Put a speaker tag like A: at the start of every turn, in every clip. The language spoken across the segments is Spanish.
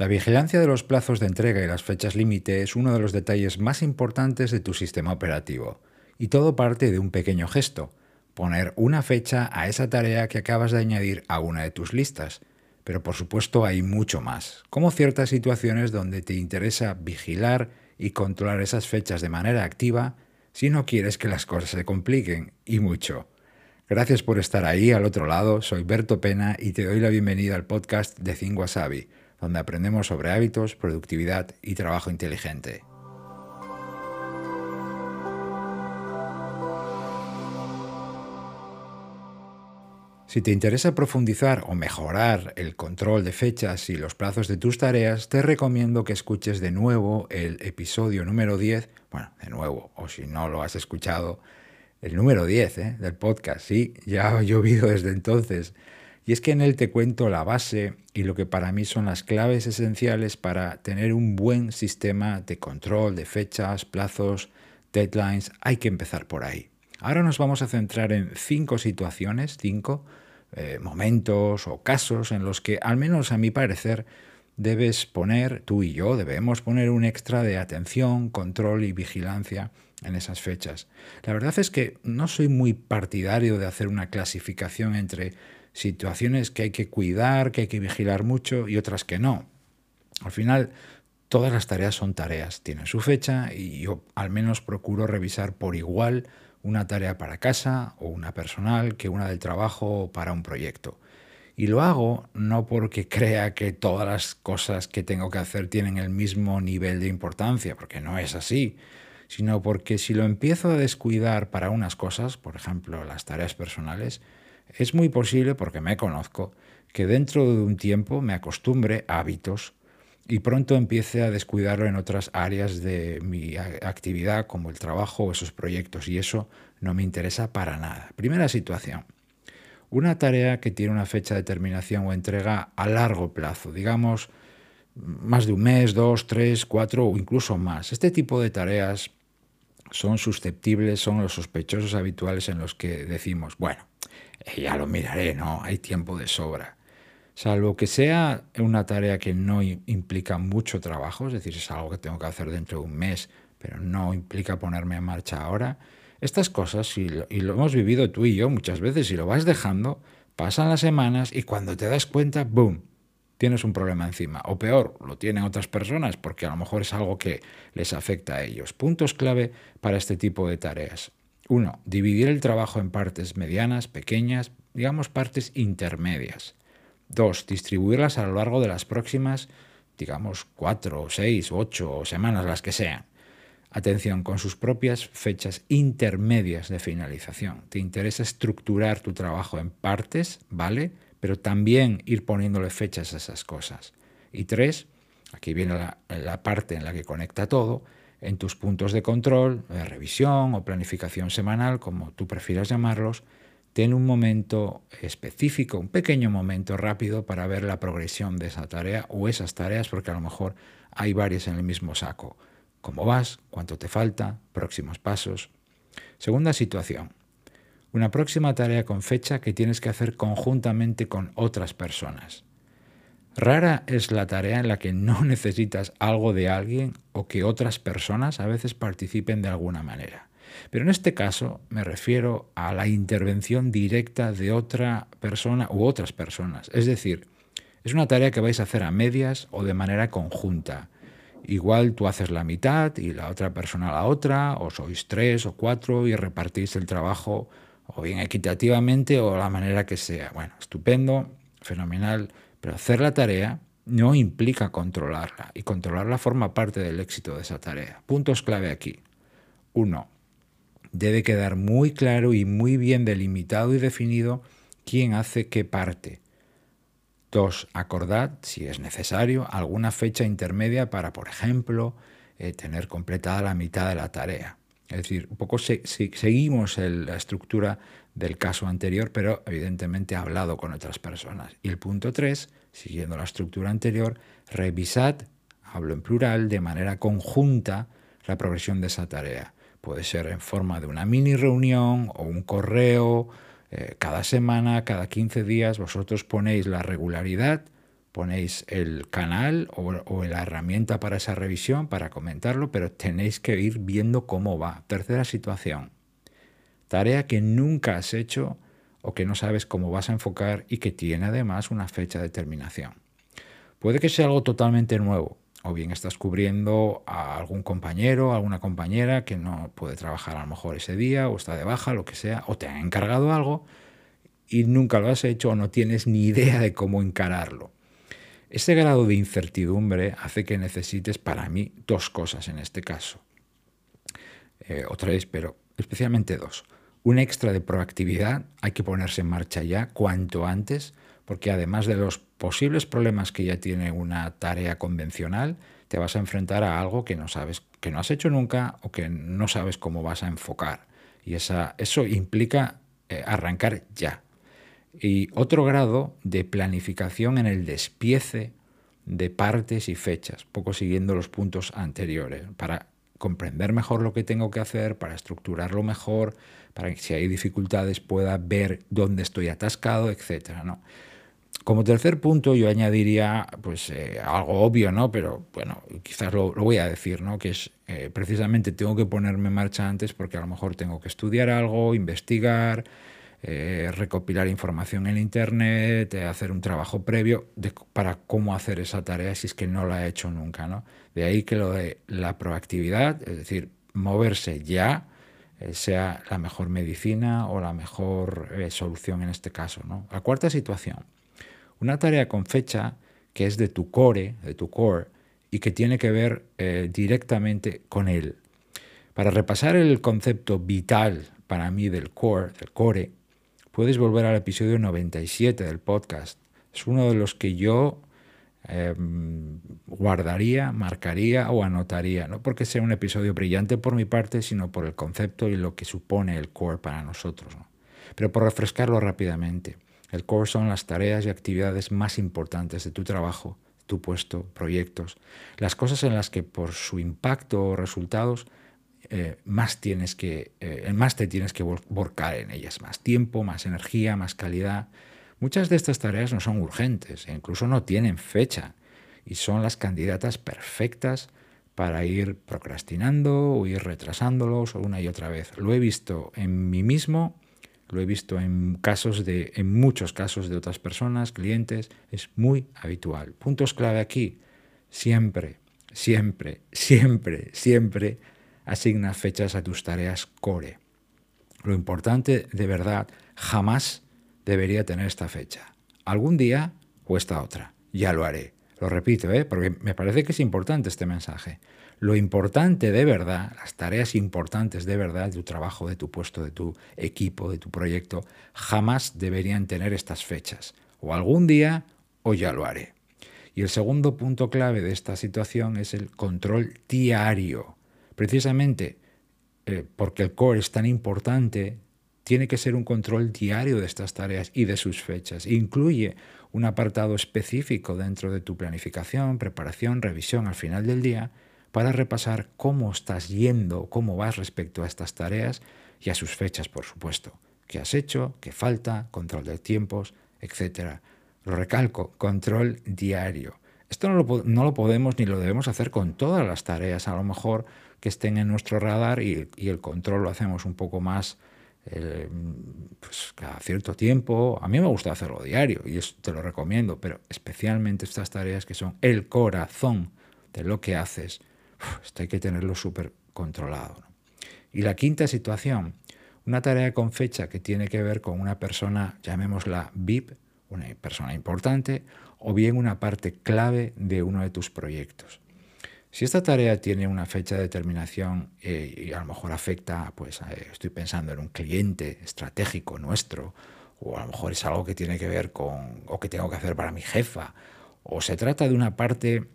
A: La vigilancia de los plazos de entrega y las fechas límite es uno de los detalles más importantes de tu sistema operativo, y todo parte de un pequeño gesto, poner una fecha a esa tarea que acabas de añadir a una de tus listas. Pero por supuesto hay mucho más, como ciertas situaciones donde te interesa vigilar y controlar esas fechas de manera activa si no quieres que las cosas se compliquen, y mucho. Gracias por estar ahí al otro lado, soy Berto Pena y te doy la bienvenida al podcast de Think Wasabi donde aprendemos sobre hábitos, productividad y trabajo inteligente. Si te interesa profundizar o mejorar el control de fechas y los plazos de tus tareas, te recomiendo que escuches de nuevo el episodio número 10, bueno, de nuevo, o si no lo has escuchado, el número 10 ¿eh? del podcast, sí, ya ha llovido desde entonces. Y es que en él te cuento la base y lo que para mí son las claves esenciales para tener un buen sistema de control de fechas, plazos, deadlines. Hay que empezar por ahí. Ahora nos vamos a centrar en cinco situaciones, cinco eh, momentos o casos en los que, al menos a mi parecer, debes poner, tú y yo debemos poner un extra de atención, control y vigilancia en esas fechas. La verdad es que no soy muy partidario de hacer una clasificación entre situaciones que hay que cuidar, que hay que vigilar mucho y otras que no. Al final, todas las tareas son tareas, tienen su fecha y yo al menos procuro revisar por igual una tarea para casa o una personal que una del trabajo o para un proyecto. Y lo hago no porque crea que todas las cosas que tengo que hacer tienen el mismo nivel de importancia, porque no es así, sino porque si lo empiezo a descuidar para unas cosas, por ejemplo las tareas personales, es muy posible, porque me conozco, que dentro de un tiempo me acostumbre a hábitos y pronto empiece a descuidarlo en otras áreas de mi actividad, como el trabajo o esos proyectos, y eso no me interesa para nada. Primera situación. Una tarea que tiene una fecha de terminación o entrega a largo plazo, digamos más de un mes, dos, tres, cuatro o incluso más. Este tipo de tareas son susceptibles, son los sospechosos habituales en los que decimos, bueno, ya lo miraré, ¿no? Hay tiempo de sobra. Salvo que sea una tarea que no implica mucho trabajo, es decir, es algo que tengo que hacer dentro de un mes, pero no implica ponerme en marcha ahora. Estas cosas, y lo, lo hemos vivido tú y yo muchas veces, y lo vas dejando, pasan las semanas y cuando te das cuenta, ¡boom!, tienes un problema encima. O peor, lo tienen otras personas porque a lo mejor es algo que les afecta a ellos. Puntos clave para este tipo de tareas. Uno, dividir el trabajo en partes medianas, pequeñas, digamos partes intermedias. Dos, distribuirlas a lo largo de las próximas, digamos, cuatro, seis, ocho semanas, las que sean. Atención, con sus propias fechas intermedias de finalización. Te interesa estructurar tu trabajo en partes, ¿vale? Pero también ir poniéndole fechas a esas cosas. Y tres, aquí viene la parte en la que conecta todo, en tus puntos de control, de revisión o planificación semanal, como tú prefieras llamarlos, ten un momento específico, un pequeño momento rápido para ver la progresión de esa tarea o esas tareas, porque a lo mejor hay varias en el mismo saco. ¿Cómo vas? ¿Cuánto te falta? Próximos pasos. Segunda situación. Una próxima tarea con fecha que tienes que hacer conjuntamente con otras personas. Rara es la tarea en la que no necesitas algo de alguien o que otras personas a veces participen de alguna manera. Pero en este caso me refiero a la intervención directa de otra persona u otras personas. Es decir, es una tarea que vais a hacer a medias o de manera conjunta. Igual tú haces la mitad y la otra persona la otra, o sois tres o cuatro y repartís el trabajo o bien equitativamente o la manera que sea. Bueno, estupendo, fenomenal pero hacer la tarea no implica controlarla y controlarla forma parte del éxito de esa tarea. Puntos clave aquí. Uno, debe quedar muy claro y muy bien delimitado y definido quién hace qué parte. Dos, acordad, si es necesario, alguna fecha intermedia para, por ejemplo, eh, tener completada la mitad de la tarea. Es decir, un poco seguimos la estructura del caso anterior, pero evidentemente hablado con otras personas. Y el punto 3, siguiendo la estructura anterior, revisad, hablo en plural, de manera conjunta la progresión de esa tarea. Puede ser en forma de una mini reunión o un correo, eh, cada semana, cada 15 días, vosotros ponéis la regularidad ponéis el canal o, la herramienta para esa revisión, para comentarlo, pero tenéis que ir viendo cómo va. Tercera situación, tarea que nunca has hecho o que no sabes cómo vas a enfocar y que tiene además una fecha de terminación. Puede que sea algo totalmente nuevo, o bien estás cubriendo a algún compañero, a alguna compañera que no puede trabajar a lo mejor ese día o está de baja, lo que sea, o te han encargado algo y nunca lo has hecho o no tienes ni idea de cómo encararlo. Ese grado de incertidumbre hace que necesites para mí dos cosas en este caso. Eh, otra vez, pero especialmente dos. Un extra de proactividad, hay que ponerse en marcha ya cuanto antes, porque además de los posibles problemas que ya tiene una tarea convencional, te vas a enfrentar a algo que no sabes, que no has hecho nunca o que no sabes cómo vas a enfocar. Y eso implica eh, arrancar ya, y otro grado de planificación en el despiece de partes y fechas, poco siguiendo los puntos anteriores, para comprender mejor lo que tengo que hacer, para estructurarlo mejor, para que si hay dificultades pueda ver dónde estoy atascado, etc. ¿no? Como tercer punto yo añadiría pues, eh, algo obvio, ¿no? pero bueno, quizás lo, voy a decir, ¿no? que es eh, precisamente tengo que ponerme en marcha antes porque a lo mejor tengo que estudiar algo, investigar, eh, recopilar información en Internet, eh, hacer un trabajo previo para cómo hacer esa tarea si es que no la he hecho nunca. ¿no? De ahí que lo de la proactividad, es decir, moverse ya, eh, sea la mejor medicina o la mejor solución en este caso. ¿no? La cuarta situación, una tarea con fecha que es de tu core, de tu core, y que tiene que ver directamente con él. Para repasar el concepto vital para mí del core, del core, puedes volver al episodio 97 del podcast. Es uno de los que yo em, guardaría, marcaría o anotaría, no porque sea un episodio brillante por mi parte, sino por el concepto y lo que supone el core para nosotros. Pero por refrescarlo rápidamente, el core son las tareas y actividades más importantes de tu trabajo, tu puesto, proyectos, las cosas en las que por su impacto o resultados eh, más, tienes que, eh, más te tienes que volcar en ellas, más tiempo, más energía, más calidad. Muchas de estas tareas no son urgentes e incluso no tienen fecha y son las candidatas perfectas para ir procrastinando o ir retrasándolos una y otra vez. Lo he visto en mí mismo, lo he visto en casos de en muchos casos de otras personas, clientes, es muy habitual. Puntos clave aquí, siempre, siempre, siempre, siempre asigna fechas a tus tareas core. Lo importante de verdad jamás debería tener esta fecha. Algún día o esta otra. Ya lo haré. Lo repito, ¿eh? porque me parece que es importante este mensaje. Lo importante de verdad, las tareas importantes de verdad de tu trabajo, de tu puesto, de tu equipo, de tu proyecto, jamás deberían tener estas fechas. O algún día o ya lo haré. Y el segundo punto clave de esta situación es el control diario Precisamente eh, porque el core es tan importante, tiene que ser un control diario de estas tareas y de sus fechas. Incluye un apartado específico dentro de tu planificación, preparación, revisión al final del día para repasar cómo estás yendo, cómo vas respecto a estas tareas y a sus fechas, por supuesto. ¿Qué has hecho? ¿Qué falta? Control de tiempos, etcétera. Lo recalco, control diario. Esto no lo, no lo podemos ni lo debemos hacer con todas las tareas. A lo mejor que estén en nuestro radar y, el control lo hacemos un poco más eh, pues cada cierto tiempo. A mí me gusta hacerlo diario y eso te lo recomiendo, pero especialmente estas tareas que son el corazón de lo que haces, esto hay que tenerlo súper controlado. Y la quinta situación, una tarea con fecha que tiene que ver con una persona, llamémosla VIP, una persona importante, o bien una parte clave de uno de tus proyectos. Si esta tarea tiene una fecha de terminación eh, y a lo mejor afecta, pues estoy pensando en un cliente estratégico nuestro, o a lo mejor es algo que tiene que ver con, o que tengo que hacer para mi jefa, o se trata de una parte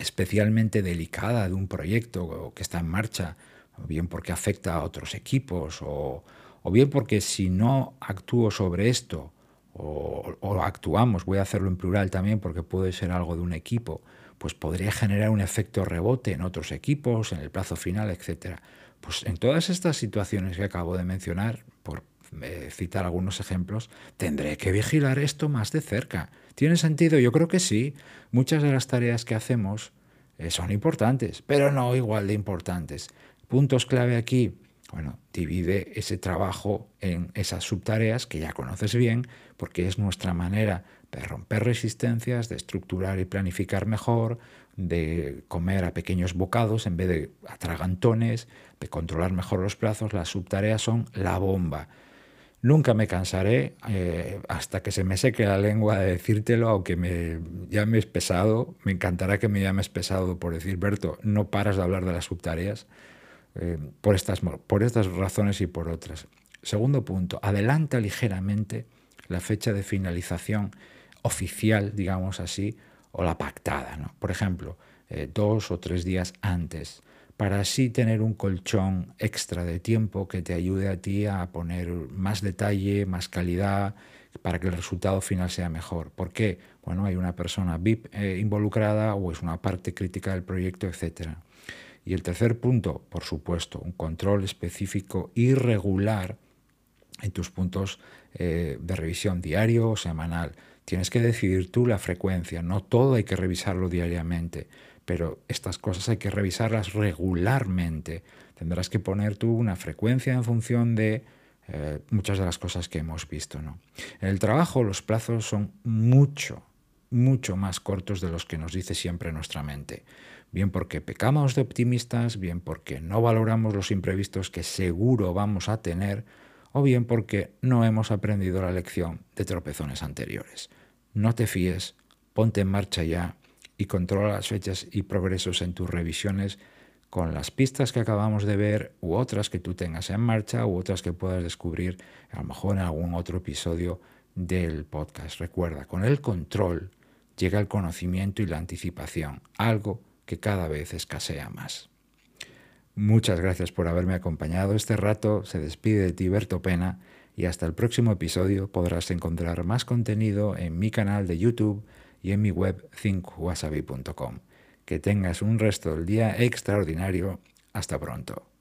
A: especialmente delicada de un proyecto que está en marcha, o bien porque afecta a otros equipos, o, bien porque si no actúo sobre esto, o actuamos, voy a hacerlo en plural también porque puede ser algo de un equipo, pues podría generar un efecto rebote en otros equipos, en el plazo final, etc. Pues en todas estas situaciones que acabo de mencionar, por eh, citar algunos ejemplos, tendré que vigilar esto más de cerca. ¿Tiene sentido? Yo creo que sí. Muchas de las tareas que hacemos eh, son importantes, pero no igual de importantes. Puntos clave aquí. Bueno, divide ese trabajo en esas subtareas que ya conoces bien, porque es nuestra manera de romper resistencias, de estructurar y planificar mejor, de comer a pequeños bocados en vez de atragantones, de controlar mejor los plazos. Las subtareas son la bomba. Nunca me cansaré eh, hasta que se me seque la lengua de decírtelo, aunque me llames pesado. Me encantará que me llames pesado por decir, Berto, no paras de hablar de las subtareas, eh, por, estas, por estas razones y por otras. Segundo punto, adelanta ligeramente la fecha de finalización oficial, digamos así, o la pactada. ¿no? Por ejemplo, eh, dos o tres días antes para así tener un colchón extra de tiempo que te ayude a ti a poner más detalle, más calidad, para que el resultado final sea mejor. ¿Por qué? Bueno, hay una persona VIP eh, involucrada o es una parte crítica del proyecto, etc. Y el tercer punto, por supuesto, un control específico y regular en tus puntos eh, de revisión diario o semanal. Tienes que decidir tú la frecuencia, no todo hay que revisarlo diariamente pero estas cosas hay que revisarlas regularmente. Tendrás que poner tú una frecuencia en función de eh, muchas de las cosas que hemos visto. ¿no? En el trabajo los plazos son mucho, mucho más cortos de los que nos dice siempre nuestra mente. Bien porque pecamos de optimistas, bien porque no valoramos los imprevistos que seguro vamos a tener, o bien porque no hemos aprendido la lección de tropezones anteriores. No te fíes, ponte en marcha ya y controla las fechas y progresos en tus revisiones con las pistas que acabamos de ver u otras que tú tengas en marcha u otras que puedas descubrir a lo mejor en algún otro episodio del podcast. Recuerda, con el control llega el conocimiento y la anticipación, algo que cada vez escasea más. Muchas gracias por haberme acompañado este rato. Se despide de ti Berto Pena y hasta el próximo episodio podrás encontrar más contenido en mi canal de YouTube y en mi web thinkwasabi.com. Que tengas un resto del día extraordinario. Hasta pronto.